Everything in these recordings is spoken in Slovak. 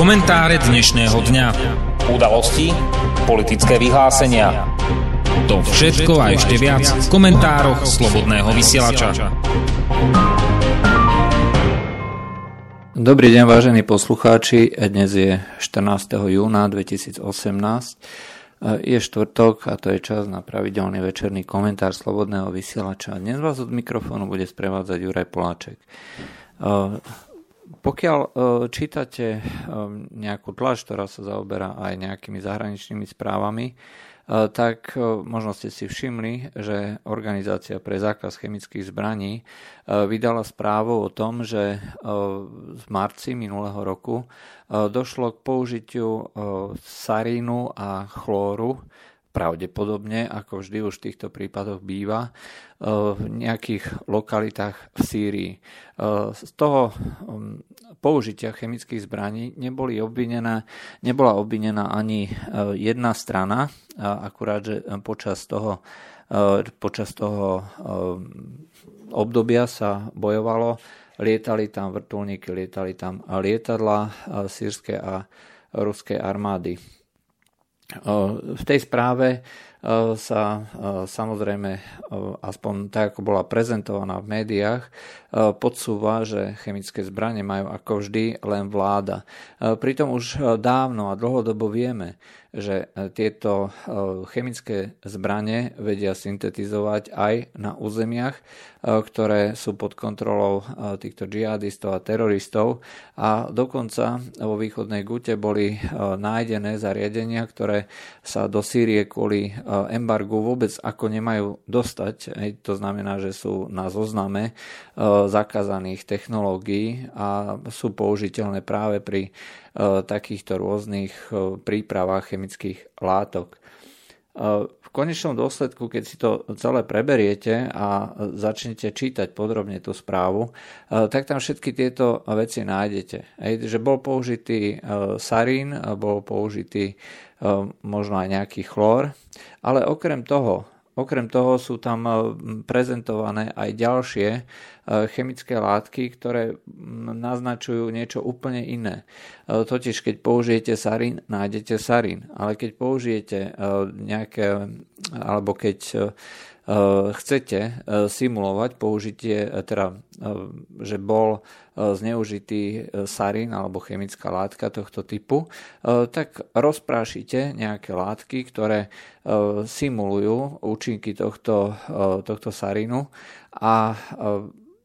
Komentáre dnešného dňa. Udalosti, politické vyhlásenia. To všetko a ešte viac v komentároch Slobodného vysielača. Dobrý deň, vážení poslucháči. Dnes je 14. júna 2018. Je štvrtok a to je čas na pravidelný večerný komentár Slobodného vysielača. Dnes vás od mikrofónu bude sprevádzať Juraj Poláček. Pokiaľ e, čítate e, nejakú tlač, ktorá sa zaoberá aj nejakými zahraničnými správami, e, tak možno ste si všimli, že Organizácia pre zákaz chemických zbraní vydala správu o tom, že v marci minulého roku došlo k použitiu sarínu a chlóru pravdepodobne, ako vždy už v týchto prípadoch býva, e, v nejakých lokalitách v Sýrii. E, z toho použitia chemických zbraní neboli obvinená, nebola obvinená ani e, jedna strana, akurát, že počas toho, počas toho obdobia sa bojovalo, lietali tam vrtulníky, lietali tam lietadla sírskej a ruskej armády. V tej správe sa samozrejme, aspoň tak ako bola prezentovaná v médiách, podsúva, že chemické zbranie majú ako vždy len vláda. Pritom už dávno a dlhodobo vieme, že tieto chemické zbranie vedia syntetizovať aj na územiach, ktoré sú pod kontrolou týchto džihadistov a teroristov a dokonca vo východnej Gute boli nájdené zariadenia, ktoré sa do Sýrie kvôli embargu vôbec ako nemajú dostať. To znamená, že sú na zozname zakázaných technológií a sú použiteľné práve pri e, takýchto rôznych e, prípravách chemických látok. E, v konečnom dôsledku, keď si to celé preberiete a začnete čítať podrobne tú správu, tak tam všetky tieto veci nájdete. Že bol použitý sarín, bol použitý možno aj nejaký chlór, ale okrem toho Okrem toho sú tam prezentované aj ďalšie E, chemické látky, ktoré naznačujú niečo úplne iné. E, totiž, keď použijete sarín, nájdete sarín, ale keď použijete nejaké, alebo keď chcete simulovať použitie, teda, že bol zneužitý sarín alebo chemická látka tohto typu, tak rozprášite nejaké látky, ktoré simulujú účinky tohto, tohto sarínu a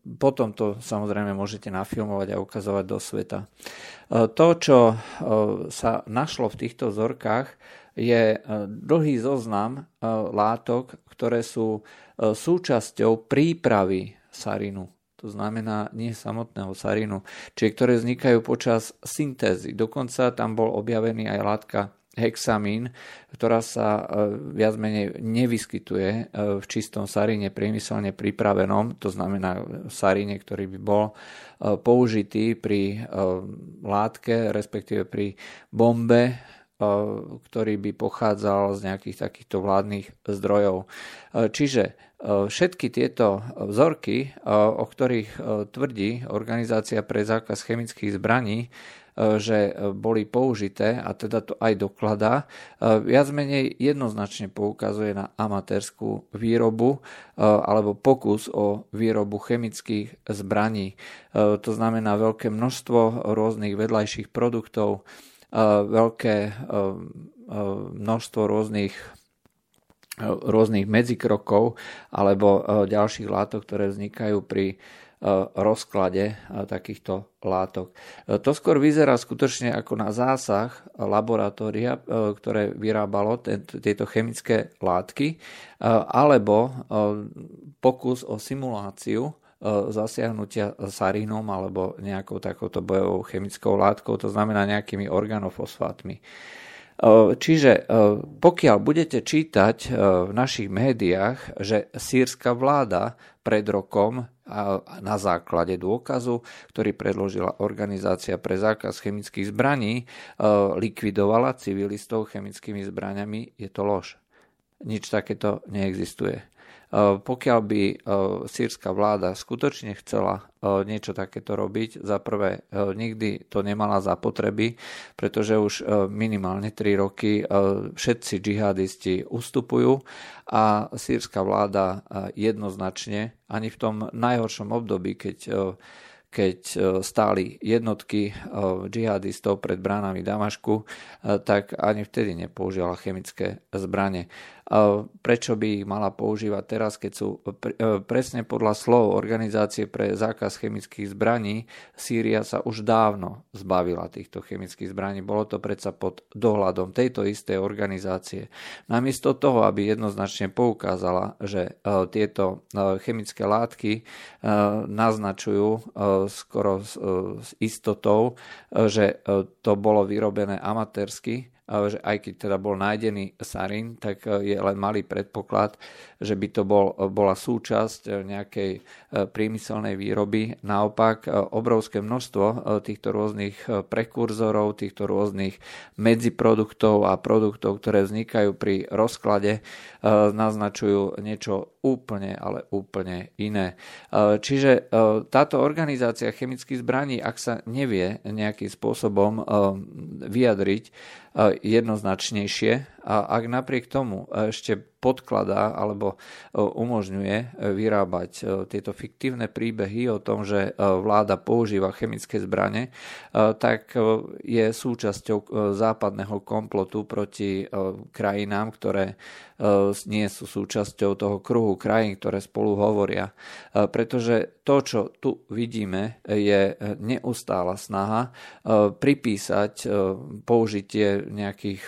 potom to samozrejme môžete nafilmovať a ukazovať do sveta. E, to, čo e, sa našlo v týchto vzorkách, je e, dlhý zoznam látok, ktoré sú súčasťou prípravy sarinu. To znamená nie samotného sarinu, čiže ktoré vznikajú počas syntézy. Dokonca tam bol objavený aj látka hexamín, ktorá sa e, viac menej nevyskytuje e, v čistom saríne priemyselne pripravenom, to znamená saríne, ktorý by bol e, použitý pri látke, respektíve pri bombe, ktorý by pochádzal z nejakých takýchto vládnych zdrojov. Čiže všetky tieto vzorky, o ktorých tvrdí Organizácia pre zákaz chemických zbraní, že e, boli použité a teda to aj dokladá, e, viac menej jednoznačne poukazuje na amatérskú výrobu alebo pokus o výrobu chemických zbraní. To znamená veľké množstvo rôznych vedľajších produktov, veľké množstvo rôznych rôznych medzikrokov alebo ďalších látok, ktoré vznikajú pri E, rozklade e, takýchto látok. E, to skôr vyzerá skutočne ako na zásah laboratória, ktoré vyrábalo tieto chemické látky, alebo pokus o simuláciu zasiahnutia sarínom alebo nejakou takouto bojovou chemickou látkou, to znamená nejakými organofosfátmi. Čiže pokiaľ budete čítať v našich médiách, že sírska vláda pred rokom na základe dôkazu, ktorý predložila Organizácia pre zákaz chemických zbraní, likvidovala civilistov chemickými zbraniami, je to lož. Nič takéto neexistuje. Pokiaľ by sírska vláda skutočne chcela niečo takéto robiť. Za prvé, nikdy to nemala za potreby, pretože už minimálne 3 roky všetci džihadisti ustupujú a sírska vláda jednoznačne ani v tom najhoršom období, keď keď e, stáli jednotky e, džihadistov pred bránami Damašku, e, tak ani vtedy nepoužívala chemické zbranie. Prečo by ich mala používať teraz, keď sú presne podľa slov Organizácie pre zákaz chemických zbraní, Sýria sa už dávno zbavila týchto chemických zbraní. Bolo to predsa pod dohľadom tejto istej organizácie. Namiesto toho, aby jednoznačne poukázala, že tieto chemické látky naznačujú skoro s istotou, že to bolo vyrobené amatérsky, že aj keď teda bol nájdený sarín, tak e, je len malý predpoklad, že by to bol, bola súčasť e, nejakej e, priemyselnej výroby. Naopak obrovské množstvo týchto rôznych prekurzorov, týchto rôznych medziproduktov a produktov, ktoré vznikajú pri rozklade, naznačujú niečo úplne, ale úplne iné. Čiže táto organizácia chemických zbraní, ak sa nevie nejakým spôsobom vyjadriť, jednoznačnejšie. A ak napriek tomu ešte podkladá alebo umožňuje vyrábať tieto fiktívne príbehy o tom, že vláda používa chemické zbrane, tak je súčasťou západného komplotu proti krajinám, ktoré nie sú súčasťou toho kruhu krajín, ktoré spolu hovoria. Pretože to, čo tu vidíme, je neustála snaha pripísať použitie nejakých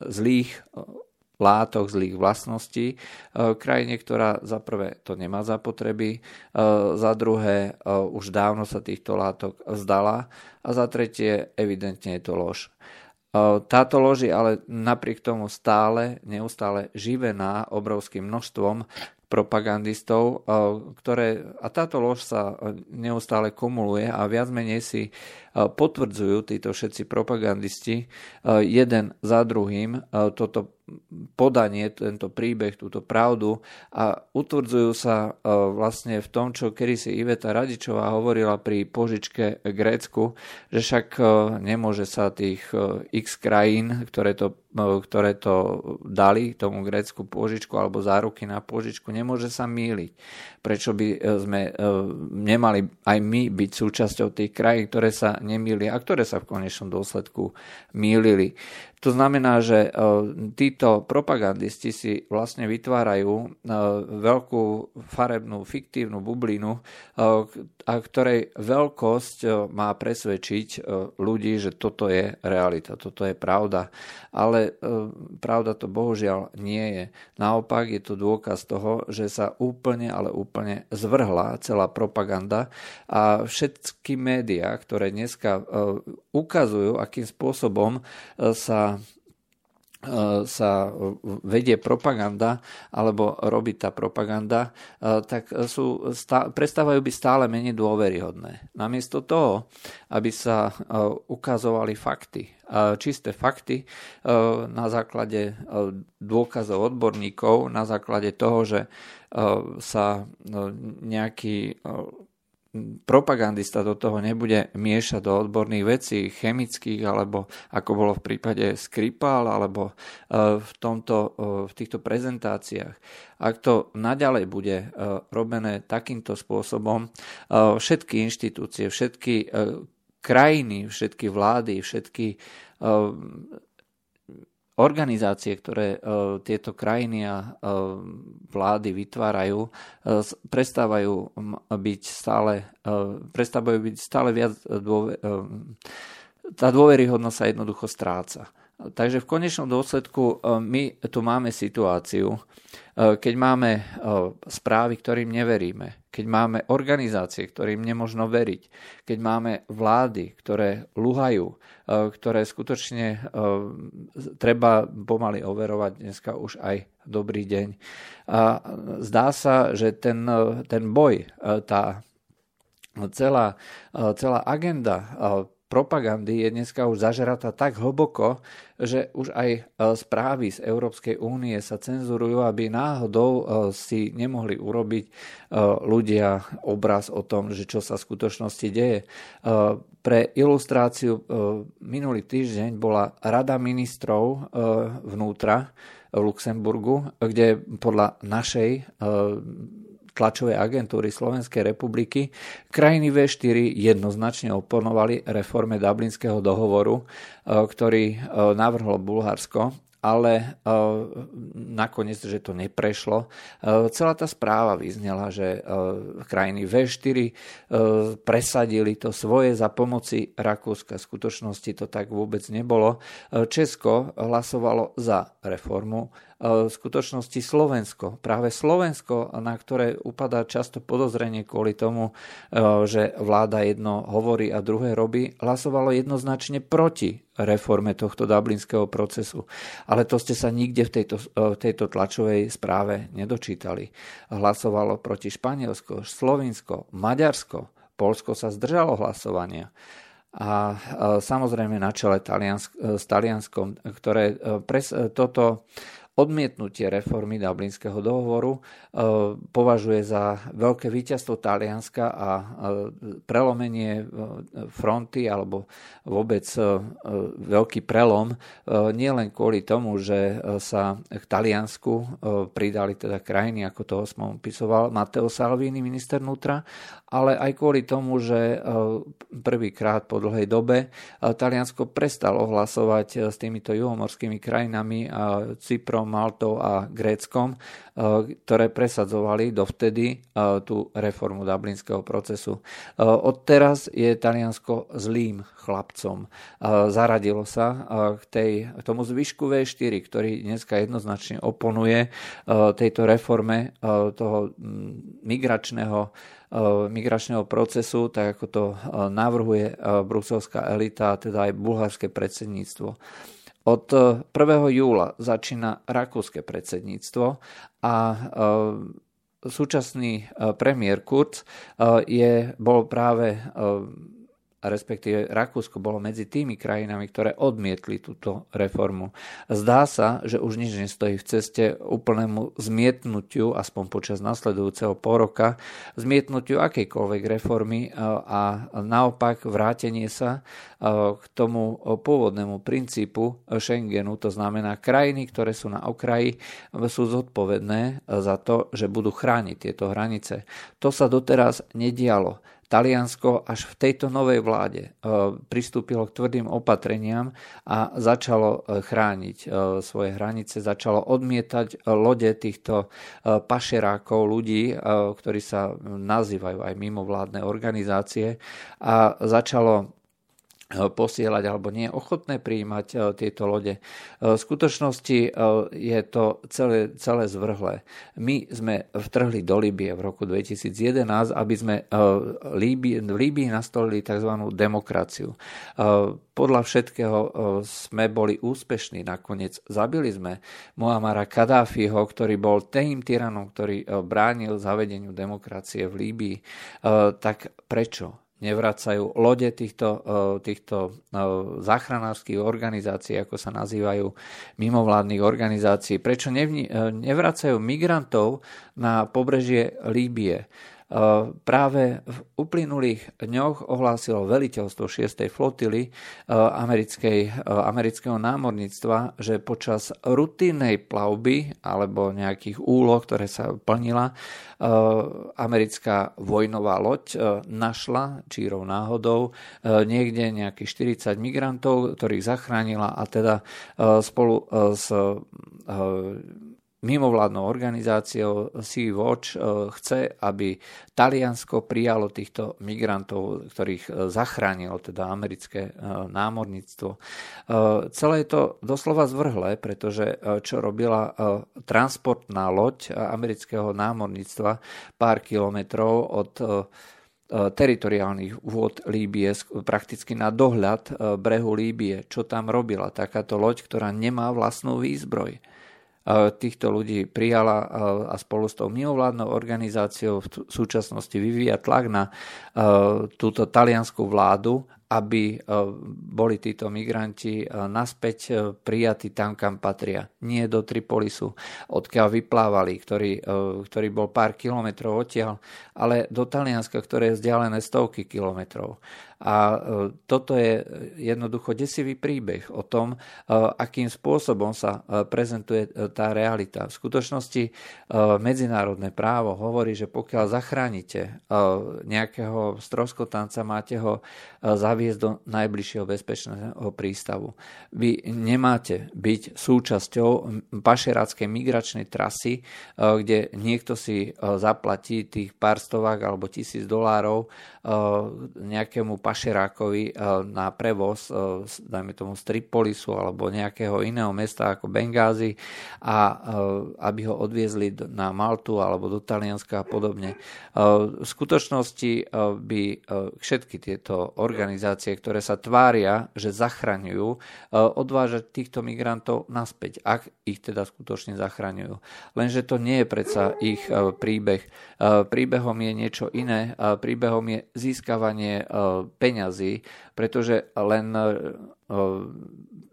zlých látok, zlých vlastností eh, krajine, ktorá za prvé to nemá zapotreby, eh, za druhé už dávno sa týchto látok vzdala a za tretie evidentne je to lož. Táto lož je ale napriek tomu stále, neustále živená obrovským množstvom propagandistov, ktoré, a táto lož sa neustále kumuluje a viac menej si potvrdzujú títo všetci propagandisti jeden za druhým toto podanie, tento príbeh, túto pravdu a utvrdzujú sa e, vlastne v tom, čo kedysi Iveta Radičová hovorila pri požičke Grécku, že však e, nemôže sa tých e, x krajín, ktoré to, ktoré to dali tomu Grécku požičku alebo záruky na požičku, nemôže sa míliť. Prečo by sme nemali aj my byť súčasťou tých krajín, ktoré sa nemýli a ktoré sa v konečnom dôsledku mýlili. To znamená, že e, títo propagandisti si vlastne vytvárajú e, veľkú farebnú fiktívnu bublinu, e, a ktorej veľkosť má presvedčiť ľudí, že toto je realita, toto je pravda. Ale pravda to bohužiaľ nie je. Naopak je to dôkaz toho, že sa úplne, ale úplne zvrhla celá propaganda a všetky médiá, ktoré dneska ukazujú, akým spôsobom sa E, sa vedie propaganda alebo robí tá propaganda, e, tak sú, stá, prestávajú byť stále menej dôveryhodné. Namiesto toho, aby sa e, ukazovali fakty, čisté fakty na základe dôkazov odborníkov, na základe toho, že sa nejaký propagandista do toho nebude miešať do odborných vecí, chemických, alebo ako bolo v prípade Skripal, alebo e, v, tomto, e, v týchto prezentáciách. Ak to naďalej bude e, robené takýmto spôsobom, všetky inštitúcie, všetky krajiny, všetky vlády, všetky organizácie, ktoré uh, tieto krajiny a uh, vlády vytvárajú, uh, prestávajú byť stále, prestávajú byť stále viac dôver, tá dôveryhodnosť sa jednoducho stráca. Takže v konečnom dôsledku uh, my tu máme situáciu, uh, keď máme uh, správy, ktorým neveríme, keď máme organizácie, ktorým nemožno veriť, keď máme vlády, ktoré luhajú, e, ktoré skutočne e, treba pomaly overovať dneska už aj dobrý deň. A zdá sa, že ten, ten boj, e, tá celá, celá agenda propagandy je dneska už zažeratá tak hlboko, že už aj e, správy z Európskej únie sa cenzurujú, aby náhodou e, si nemohli urobiť e, ľudia obraz o tom, že čo sa v skutočnosti deje. Pre ilustráciu minulý týždeň bola Rada ministrov vnútra v Luxemburgu, kde podľa našej tlačovej agentúry Slovenskej republiky, krajiny V4 jednoznačne oponovali reforme Dublinského dohovoru, e, ktorý e, navrhlo Bulharsko ale uh, nakoniec, že to neprešlo. Celá tá správa vyznela, že krajiny V4 uh, presadili to svoje za pomoci Rakúska. V skutočnosti to tak vôbec nebolo. Česko hlasovalo za reformu v skutočnosti Slovensko. Práve Slovensko, na ktoré upadá často podozrenie kvôli tomu, že vláda jedno hovorí a druhé robí, hlasovalo jednoznačne proti reforme tohto dublinského procesu. Ale to ste sa nikde v tejto, v tejto tlačovej správe nedočítali. Hlasovalo proti Španielsko, Slovinsko, Maďarsko, Polsko sa zdržalo hlasovania a samozrejme na čele s Talianskom, ktoré pres, toto odmietnutie reformy Dublinského dohovoru e, považuje za veľké víťazstvo Talianska a prelomenie e, fronty alebo vôbec e, veľký prelom nielen kvôli tomu, že sa k Taliansku pridali teda krajiny, ako toho som opisoval Matteo Salvini, minister vnútra, ale aj kvôli tomu, že prvýkrát po dlhej dobe Taliansko prestalo hlasovať s týmito juhomorskými krajinami Cyprom, Cyprom, Maltou a Gréckom, eh, ktoré presadzovali dovtedy eh, tú reformu dublinského procesu. Eh, odteraz je Taliansko zlým chlapcom. Zaradilo sa k, tej, k tomu zvyšku V4, ktorý dneska jednoznačne oponuje tejto reforme toho mm, migračného migračného procesu, tak ako to navrhuje bruselská elita, teda aj bulharské predsedníctvo. Od 1. Eh, júla začína rakúske predsedníctvo a eh, súčasný eh, premiér Kurz je, bol práve respektíve Rakúsko bolo medzi tými krajinami, ktoré odmietli túto reformu. Zdá sa, že už nič nestojí v ceste úplnému zmietnutiu, aspoň počas nasledujúceho poroka, zmietnutiu akejkoľvek reformy a naopak vrátenie sa k tomu pôvodnému princípu Schengenu, to znamená krajiny, ktoré sú na okraji, sú zodpovedné za to, že budú chrániť tieto hranice. To sa doteraz nedialo. Taliansko až v tejto novej vláde e, pristúpilo k tvrdým opatreniam a začalo e, chrániť e, svoje hranice, začalo odmietať lode týchto pašerákov, ľudí, ktorí sa nazývajú aj mimovládne organizácie a začalo posielať alebo nie je ochotné prijímať e, tieto lode. E, v skutočnosti e, je to celé, celé zvrhlé. My sme vtrhli do Líbie v roku 2011, aby sme v Líbii nastolili tzv. demokraciu. Podľa všetkého sme boli úspešní. Nakoniec zabili sme Muamara Kadáfiho, ktorý bol tým tyranom, ktorý bránil zavedeniu demokracie v Líbii. Tak prečo? Nevracajú lode týchto, e, týchto e, záchranárskych organizácií, ako sa nazývajú, mimovládnych organizácií. Prečo e, nevracajú migrantov na pobrežie Líbie? Práve v uplynulých dňoch ohlásilo veliteľstvo 6. flotily americkej, amerického námorníctva, že počas rutinnej plavby alebo nejakých úloh, ktoré sa plnila, americká vojnová loď našla čírov náhodou niekde nejakých 40 migrantov, ktorých zachránila a teda spolu s mimovládnou organizáciou Sea Watch eh, chce, aby Taliansko prijalo týchto migrantov, ktorých eh, zachránilo teda americké eh, námorníctvo. Celé je to doslova zvrhlé, pretože čo robila transportná loď amerického námorníctva pár kilometrov od teritoriálnych vôd Líbie, prakticky na dohľad brehu Líbie. Čo tam robila takáto loď, ktorá nemá vlastnú výzbroj? Týchto ľudí prijala a spolu s tou mimovládnou organizáciou v súčasnosti vyvíja tlak na túto talianskú vládu, aby boli títo migranti naspäť prijatí tam, kam patria. Nie do Tripolisu, odkiaľ vyplávali, ktorý, ktorý bol pár kilometrov odtiaľ, ale do Talianska, ktoré je vzdialené stovky kilometrov. A e, toto je jednoducho desivý príbeh o tom, e, akým spôsobom sa e, prezentuje tá realita. V skutočnosti medzinárodné právo hovorí, že pokiaľ zachránite nejakého stroskotanca, máte ho zaviesť do najbližšieho bezpečného prístavu. Vy nemáte byť súčasťou pašeráckej migračnej trasy, kde niekto si zaplatí tých pár stovák alebo tisíc dolárov nejakému pašerákovi eh, na prevoz, eh, dajme tomu z Tripolisu alebo nejakého iného mesta ako Bengázi a eh, aby ho odviezli na Maltu alebo do Talianska a podobne. V skutočnosti by všetky tieto organizácie, ktoré sa tvária, že zachraňujú, odvážať týchto migrantov naspäť, ak ich teda skutočne zachraňujú. Lenže to nie je predsa ich príbeh. Príbehom je niečo iné. Príbehom je získavanie peňazí, pretože len e,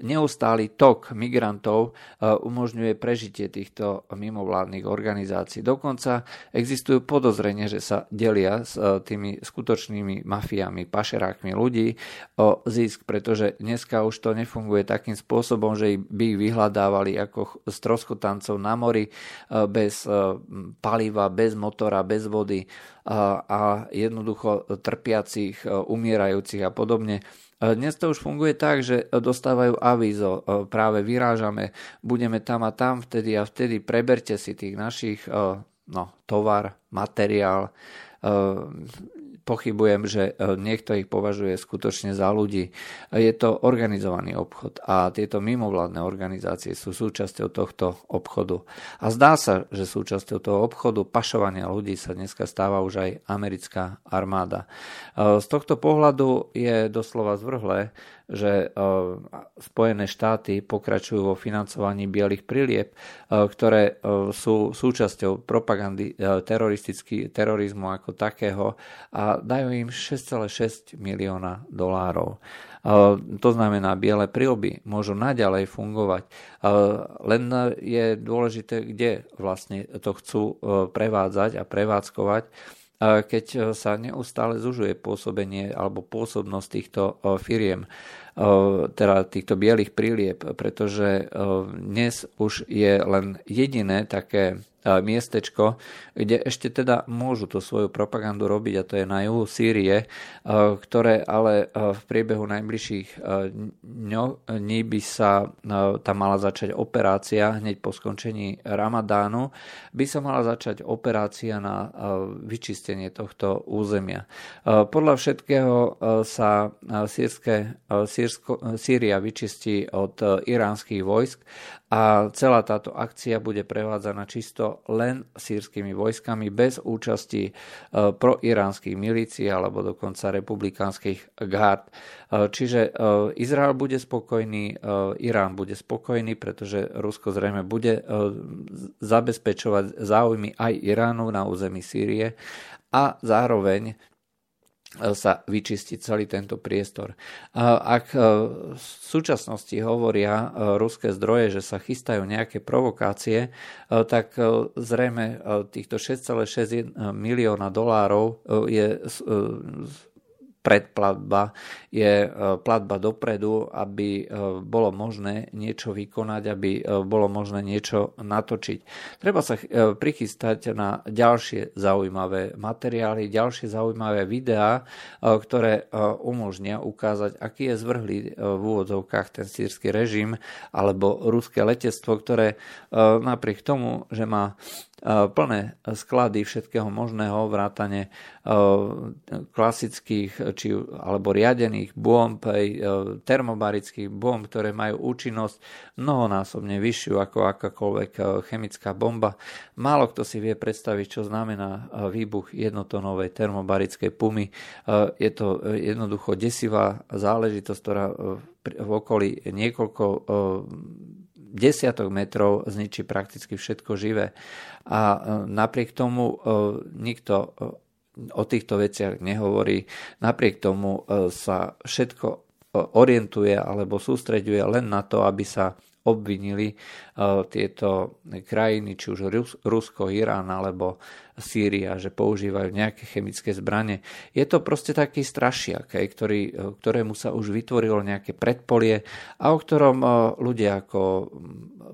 neustály tok migrantov e, umožňuje prežitie týchto mimovládnych organizácií. Dokonca existujú podozrenie, že sa delia s e, tými skutočnými mafiami, pašerákmi ľudí o zisk, pretože dneska už to nefunguje takým spôsobom, že by ich vyhľadávali ako stroskotancov na mori bez paliva, bez motora, bez vody a jednoducho trpiacich, umierajúcich a podobne. E, dnes to už funguje tak, že dostávajú avízo, e, práve vyrážame, budeme tam a tam, vtedy a vtedy, preberte si tých našich no, tovar, materiál, pochybujem, že e, niekto ich považuje skutočne za ľudí. Je to organizovaný obchod a tieto mimovládne organizácie sú súčasťou tohto obchodu. A zdá sa, že súčasťou toho obchodu pašovania ľudí sa dneska stáva už aj americká armáda. E, z tohto pohľadu je doslova zvrhlé, že Spojené štáty pokračujú vo financovaní bielých prilieb, ktoré sú súčasťou propagandy terorizmu ako takého a dajú im 6,6 milióna dolárov. To znamená, biele prílby môžu naďalej fungovať. Len je dôležité, kde vlastne to chcú prevádzať a prevádzkovať keď sa neustále zužuje pôsobenie alebo pôsobnosť týchto firiem teda týchto bielých prílieb, pretože dnes už je len jediné také miestečko, kde ešte teda môžu tú svoju propagandu robiť a to je na juhu Sýrie, ktoré ale v priebehu najbližších dní by sa tam mala začať operácia hneď po skončení Ramadánu, by sa mala začať operácia na vyčistenie tohto územia. Podľa všetkého sa sírske, Sírsko, Sýria vyčistí od iránskych vojsk a celá táto akcia bude prevádzaná čisto len sírskymi vojskami bez účasti e, proiránskych milícií alebo dokonca republikánskych gard. E, čiže e, Izrael bude spokojný, Irán bude spokojný, pretože Rusko zrejme bude zabezpečovať záujmy aj Iránu na území Sýrie a zároveň sa vyčistiť celý tento priestor. Ak e, v súčasnosti hovoria e, ruské zdroje, že sa chystajú nejaké provokácie, e, tak zrejme týchto 6,6 milióna dolárov je predplatba je e, platba dopredu, aby e, bolo možné niečo vykonať, aby e, bolo možné niečo natočiť. Treba sa prichystať na ďalšie zaujímavé materiály, ďalšie zaujímavé videá, ktoré umožnia ukázať, aký je zvrhlý v úvodzovkách ten sírsky režim alebo ruské letectvo, ktoré napriek tomu, že má plné sklady všetkého možného, vrátane klasických či, alebo riadených bomb, aj termobarických bomb, ktoré majú účinnosť mnohonásobne vyššiu ako akákoľvek chemická bomba. Málo kto si vie predstaviť, čo znamená výbuch jednotonovej termobarickej pumy. Je to jednoducho desivá záležitosť, ktorá v okolí niekoľko desiatok metrov zničí prakticky všetko živé. A e, napriek tomu e, nikto e, o týchto veciach nehovorí. Napriek tomu sa všetko orientuje alebo sústreďuje len na to, aby sa obvinili tieto krajiny, či už Rusko, Irán alebo Sýria, že používajú nejaké chemické zbranie. Je to proste taký strašiak, ktorý, ktorému sa už vytvorilo nejaké predpolie a o ktorom ľudia ako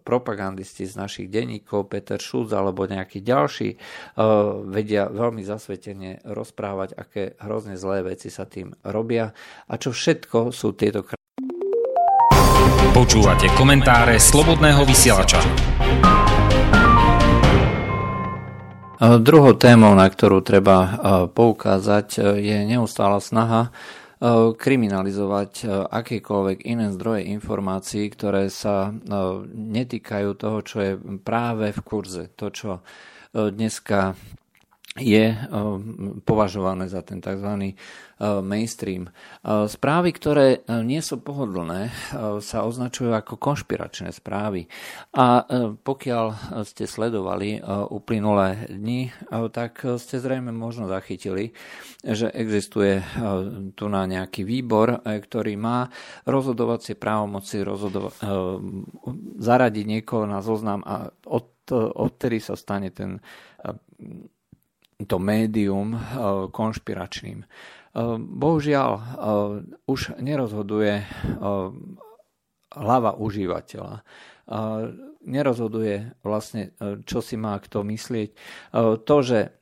propagandisti z našich denníkov, Peter Schulz alebo nejakí ďalší, vedia veľmi zasvetene rozprávať, aké hrozne zlé veci sa tým robia a čo všetko sú tieto Počúvate komentáre Slobodného vysielača. Druhou témou, na ktorú treba poukázať, je neustála snaha kriminalizovať akékoľvek iné zdroje informácií, ktoré sa netýkajú toho, čo je práve v kurze. To, čo dneska je považované za ten tzv. mainstream. Správy, ktoré nie sú pohodlné, sa označujú ako konšpiračné správy. A pokiaľ ste sledovali uplynulé dni, tak ste zrejme možno zachytili, že existuje tu na nejaký výbor, ktorý má rozhodovacie právomoci rozhodova- zaradiť niekoho na zoznam a od, odtedy sa stane ten to médium eh, konšpiračným. Eh, bohužiaľ, eh, už nerozhoduje hlava užívateľa. Nerozhoduje vlastne, čo si má kto myslieť. To, že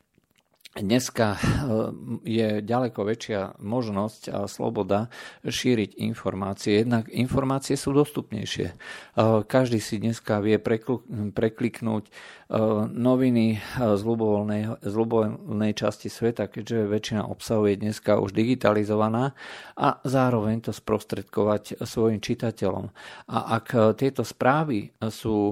Dneska eh, je ďaleko väčšia možnosť a sloboda šíriť informácie. Jednak informácie sú dostupnejšie. Eh, každý si dneska vie prekliknúť eh, noviny z ľubovoľnej, z ľubovoľnej časti sveta, keďže väčšina obsahu je dneska už digitalizovaná a zároveň to sprostredkovať svojim čitateľom. A ak tieto správy sú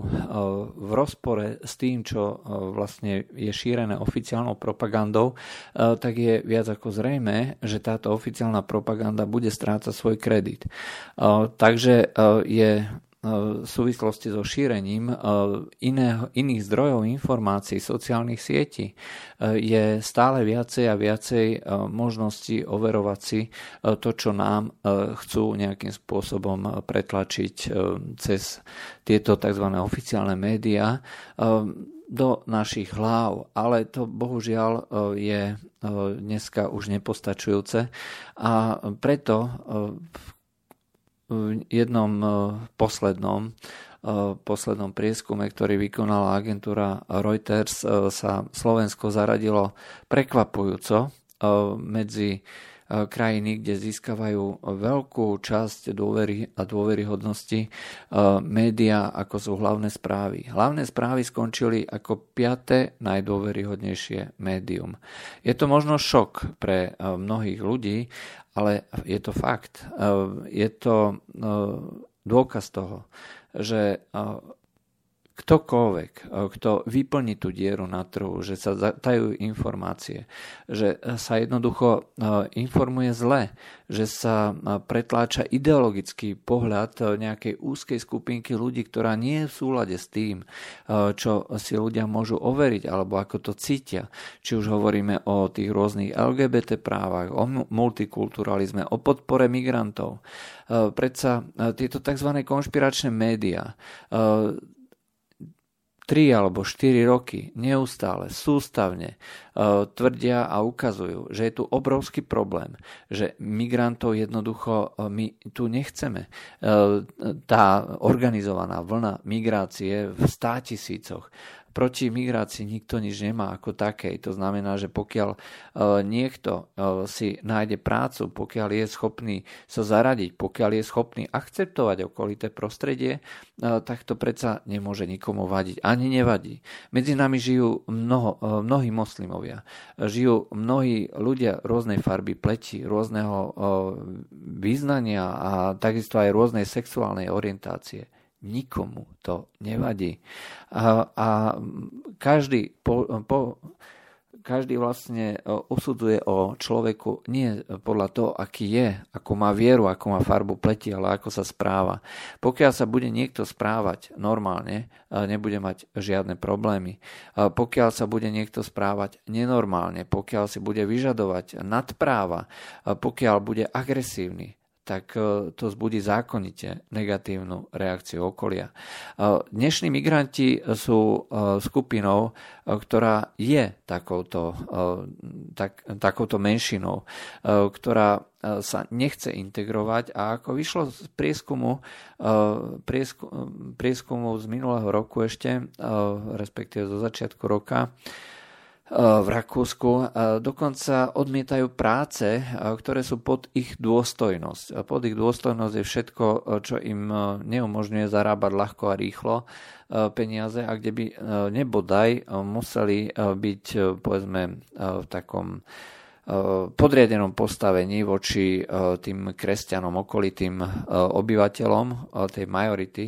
v rozpore s tým, čo vlastne je šírené oficiálnou propagandou, propagandou, eh, tak je viac ako zrejme, že táto oficiálna propaganda bude strácať svoj kredit. Eh, takže eh, je v súvislosti so šírením iného, iných zdrojov informácií, sociálnych sietí je stále viacej a viacej možností overovať si to, čo nám chcú nejakým spôsobom pretlačiť cez tieto tzv. oficiálne médiá do našich hlav, ale to bohužiaľ e, je e, dneska už nepostačujúce. A preto e, v jednom poslednom poslednom prieskume, ktorý vykonala agentúra Reuters, sa Slovensko zaradilo prekvapujúco medzi krajiny, kde získavajú veľkú časť dôvery a dôveryhodnosti média, ako sú hlavné správy. Hlavné správy skončili ako piaté najdôveryhodnejšie médium. Je to možno šok pre mnohých ľudí, ale je to fakt. Je to dôkaz toho, že ktokoľvek, eh, kto vyplní tú dieru na trhu, že sa tajú informácie, že sa jednoducho eh, informuje zle, že sa eh, pretláča ideologický pohľad nejakej úzkej skupinky ľudí, ktorá nie je v súlade s tým, čo si ľudia môžu overiť alebo ako to cítia. Či už hovoríme o tých rôznych LGBT právach, o multikulturalizme, o podpore migrantov. Predsa tieto tzv. konšpiračné médiá 3 alebo 4 roky neustále, sústavne uh, tvrdia a ukazujú, že je tu obrovský problém, že migrantov jednoducho uh, my tu nechceme. Uh, tá organizovaná vlna migrácie v státisícoch proti migrácii nikto nič nemá ako takej. To znamená, že pokiaľ e, niekto e, si nájde prácu, pokiaľ je schopný sa zaradiť, pokiaľ je schopný akceptovať okolité prostredie, e, tak to predsa nemôže nikomu vadiť. Ani nevadí. Medzi nami žijú mnoho, mnohí moslimovia. Žijú mnohí ľudia rôznej farby pleti, rôzneho význania a takisto aj rôznej sexuálnej orientácie nikomu to nevadí. A, a každý, po, po, každý vlastne usudzuje o človeku nie podľa toho, aký je, ako má vieru, ako má farbu pleti, ale ako sa správa. Pokiaľ sa bude niekto správať normálne, nebude mať žiadne problémy. Pokiaľ sa bude niekto správať nenormálne, pokiaľ si bude vyžadovať nadpráva, pokiaľ bude agresívny, tak e, to zbudí zákonite negatívnu reakciu okolia. E, dnešní migranti sú e, skupinou, ktorá je takouto, tak, takouto menšinou, ktorá sa nechce integrovať a ako vyšlo z prieskumu, prieskumu z minulého roku ešte, respektíve zo začiatku roka, v Rakúsku dokonca odmietajú práce, ktoré sú pod ich dôstojnosť. Pod ich dôstojnosť je všetko, čo im neumožňuje zarábať ľahko a rýchlo peniaze a kde by nebodaj museli byť povedzme v takom podriadenom postavení voči tým kresťanom, okolitým obyvateľom tej majority,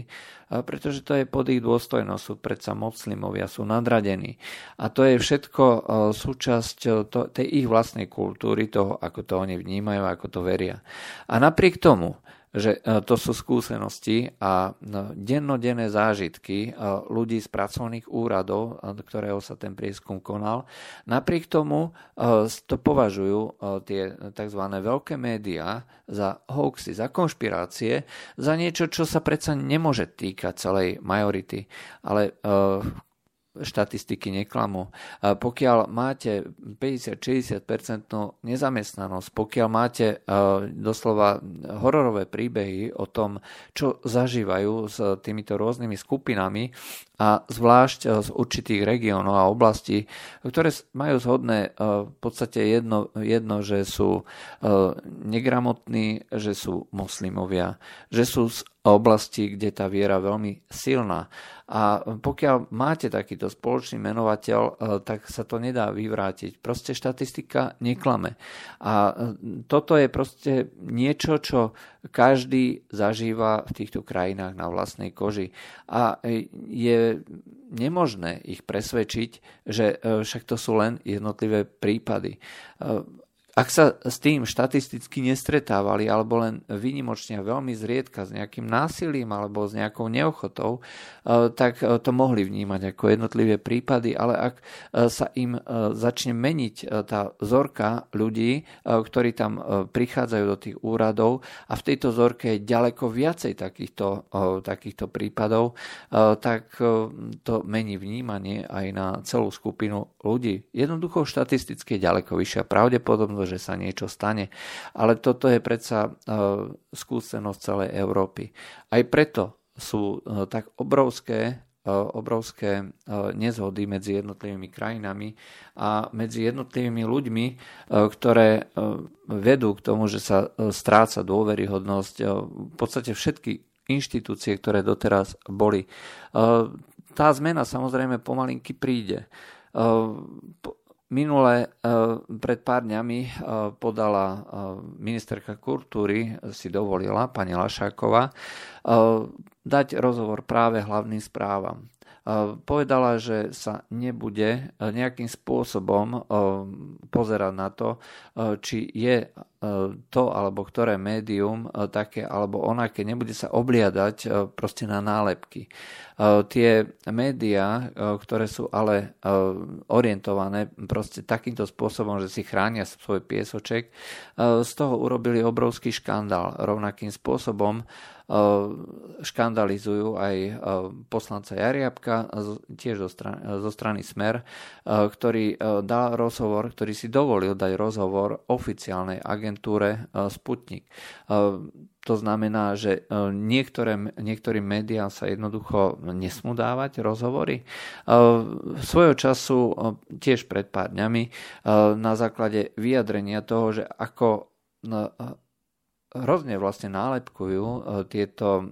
pretože to je pod ich dôstojnosť, sú predsa moslimovia, sú nadradení. A to je všetko súčasť tej ich vlastnej kultúry, toho, ako to oni vnímajú, ako to veria. A napriek tomu, že e, to sú skúsenosti a dennodenné zážitky ľudí z pracovných úradov, ktorého sa ten prieskum konal. Napriek tomu to považujú tie tzv. veľké médiá za hoaxy, za konšpirácie, za niečo, čo sa predsa nemôže týkať celej majority. Ale štatistiky neklamú. Pokiaľ máte 50-60% nezamestnanosť, pokiaľ máte doslova hororové príbehy o tom, čo zažívajú s týmito rôznymi skupinami a zvlášť z určitých regiónov a oblastí, ktoré majú zhodné v podstate jedno, jedno že sú negramotní, že sú moslimovia, že sú z oblasti, kde tá viera veľmi silná. A pokiaľ máte takýto spoločný menovateľ, e, tak sa to nedá vyvrátiť. Proste štatistika neklame. A e, toto je proste niečo, čo každý zažíva v týchto krajinách na vlastnej koži. A e, je nemožné ich presvedčiť, že však to sú len jednotlivé prípady ak sa s tým štatisticky nestretávali alebo len vynimočne veľmi zriedka s nejakým násilím alebo s nejakou neochotou, e, tak e, to mohli vnímať ako jednotlivé prípady, ale ak e, sa im začne meniť tá vzorka ľudí, ktorí tam prichádzajú do tých úradov a v tejto vzorke je ďaleko viacej takýchto, takýchto prípadov, tak to mení vnímanie aj na celú skupinu ľudí. Jednoducho štatisticky je ďaleko vyššia pravdepodobnosť že sa niečo stane. Ale toto je predsa e, skúsenosť celej Európy. Aj preto sú e, tak obrovské e, obrovské nezhody medzi jednotlivými krajinami a medzi jednotlivými ľuďmi, ktoré vedú k tomu, že sa stráca dôveryhodnosť v podstate všetky inštitúcie, ktoré doteraz boli. Tá zmena samozrejme pomalinky príde. Minule, eh, pred pár dňami eh, podala eh, ministerka kultúry, si dovolila, pani Lašáková, dať rozhovor práve hlavným správam. Povedala, že sa nebude nejakým spôsobom pozerať na to, či je to alebo ktoré médium také alebo onaké, nebude sa obliadať proste na nálepky. Tie médiá, ktoré sú ale orientované proste takýmto spôsobom, že si chránia svoj piesoček, z toho urobili obrovský škandál. Rovnakým spôsobom škandalizujú aj poslanca Jariabka, tiež zo strany, zo strany Smer, ktorý dal rozhovor, ktorý si dovolil dať rozhovor oficiálnej agentúre Sputnik. To znamená, že niektoré, niektorým médiám sa jednoducho nesmú dávať rozhovory. Svojho času, tiež pred pár dňami, na základe vyjadrenia toho, že ako hrozne vlastne nálepkujú e, tieto e,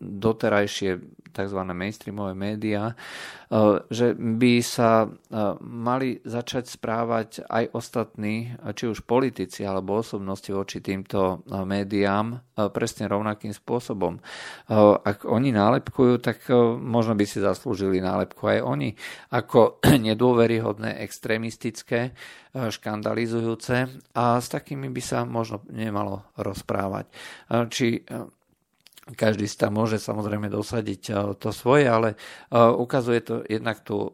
doterajšie tzv. mainstreamové médiá, že by sa mali začať správať aj ostatní, či už politici alebo osobnosti voči týmto médiám presne rovnakým spôsobom. Ak oni nálepkujú, tak možno by si zaslúžili nálepku aj oni ako nedôveryhodné, extrémistické, škandalizujúce a s takými by sa možno nemalo rozprávať. Či každý si tam môže samozrejme dosadiť eh, to svoje, ale eh, ukazuje to jednak tú eh,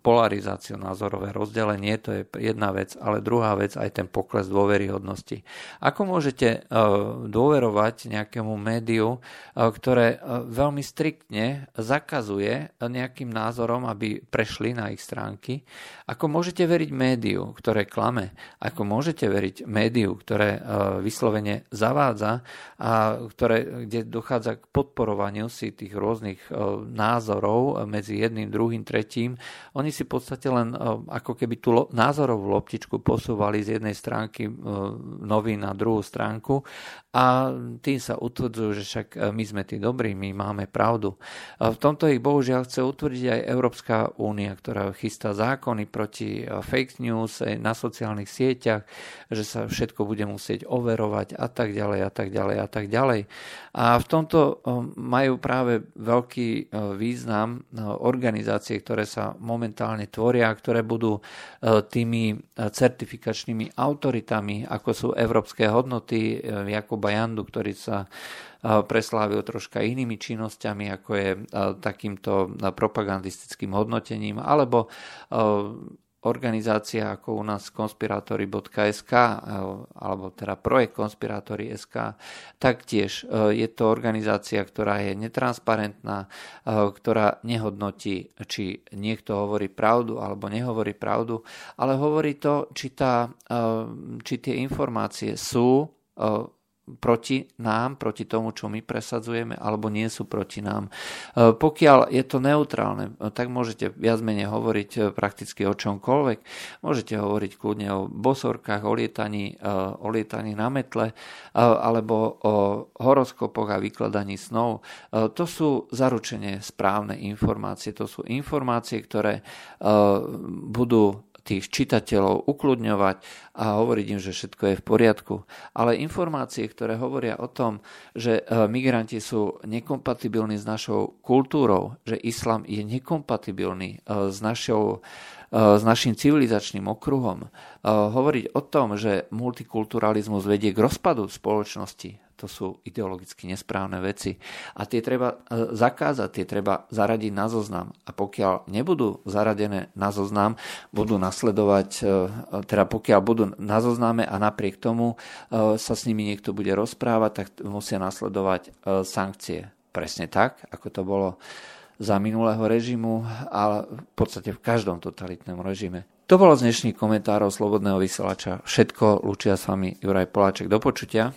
polarizáciu názorové rozdelenie, to je jedna vec, ale druhá vec aj ten pokles dôveryhodnosti. Ako môžete dôverovať nejakému médiu, ktoré veľmi striktne zakazuje nejakým názorom, aby prešli na ich stránky? Ako môžete veriť médiu, ktoré klame? Ako môžete veriť médiu, ktoré vyslovene zavádza a ktoré, kde dochádza k podporovaniu si tých rôznych e, názorov medzi jedným, druhým, tretím. Oni si v podstate len e, ako keby tú názorovú loptičku posúvali z jednej stránky e, novín na druhú stránku a tým sa utvrdzujú, že však my sme tí dobrí, my máme pravdu. V tomto ich bohužiaľ chce utvrdiť aj Európska únia, ktorá chystá zákony proti fake news na sociálnych sieťach, že sa všetko bude musieť overovať a tak ďalej a tak ďalej a tak ďalej. A v tomto eh, majú práve veľký význam organizácie, ktoré sa momentálne tvoria, ktoré budú tými certifikačnými autoritami, ako sú európske hodnoty Jakuba Jandu, ktorý sa preslávil troška inými činnosťami, ako je takýmto propagandistickým hodnotením, alebo organizácia ako u nás konspirátory.sk alebo teda projekt konspirátory.sk taktiež e, je to organizácia, ktorá je netransparentná, e, ktorá nehodnotí, či niekto hovorí pravdu alebo nehovorí pravdu, ale hovorí to, či, tá, či tie informácie sú proti nám, proti tomu, čo my presadzujeme, alebo nie sú proti nám. E, pokiaľ je to neutrálne, e, tak môžete viac menej hovoriť e, prakticky o čomkoľvek. Môžete hovoriť kľudne o bosorkách, o lietaní, o lietaní na metle, alebo o horoskopoch a vykladaní snov. To sú zaručenie správne informácie. To sú informácie, ktoré budú tých čitateľov ukludňovať a hovoriť im, že všetko je v poriadku. Ale informácie, ktoré hovoria o tom, že e, migranti sú nekompatibilní s našou kultúrou, že islam je nekompatibilný e, s našou e, s našim civilizačným okruhom, hovoriť o tom, že multikulturalizmus vedie k rozpadu spoločnosti, to sú ideologicky nesprávne veci. A tie treba e, zakázať, tie treba zaradiť na zoznam. A pokiaľ nebudú zaradené na zoznam, budú nasledovať, e, teda pokiaľ budú na zozname a napriek tomu e, sa s nimi niekto bude rozprávať, tak musia nasledovať sankcie. Presne tak, ako to bolo za minulého režimu, ale v podstate v každom totalitnom režime. To bolo z dnešných komentárov Slobodného vysielača. Všetko, lúčia s vami Juraj Poláček. Do počutia.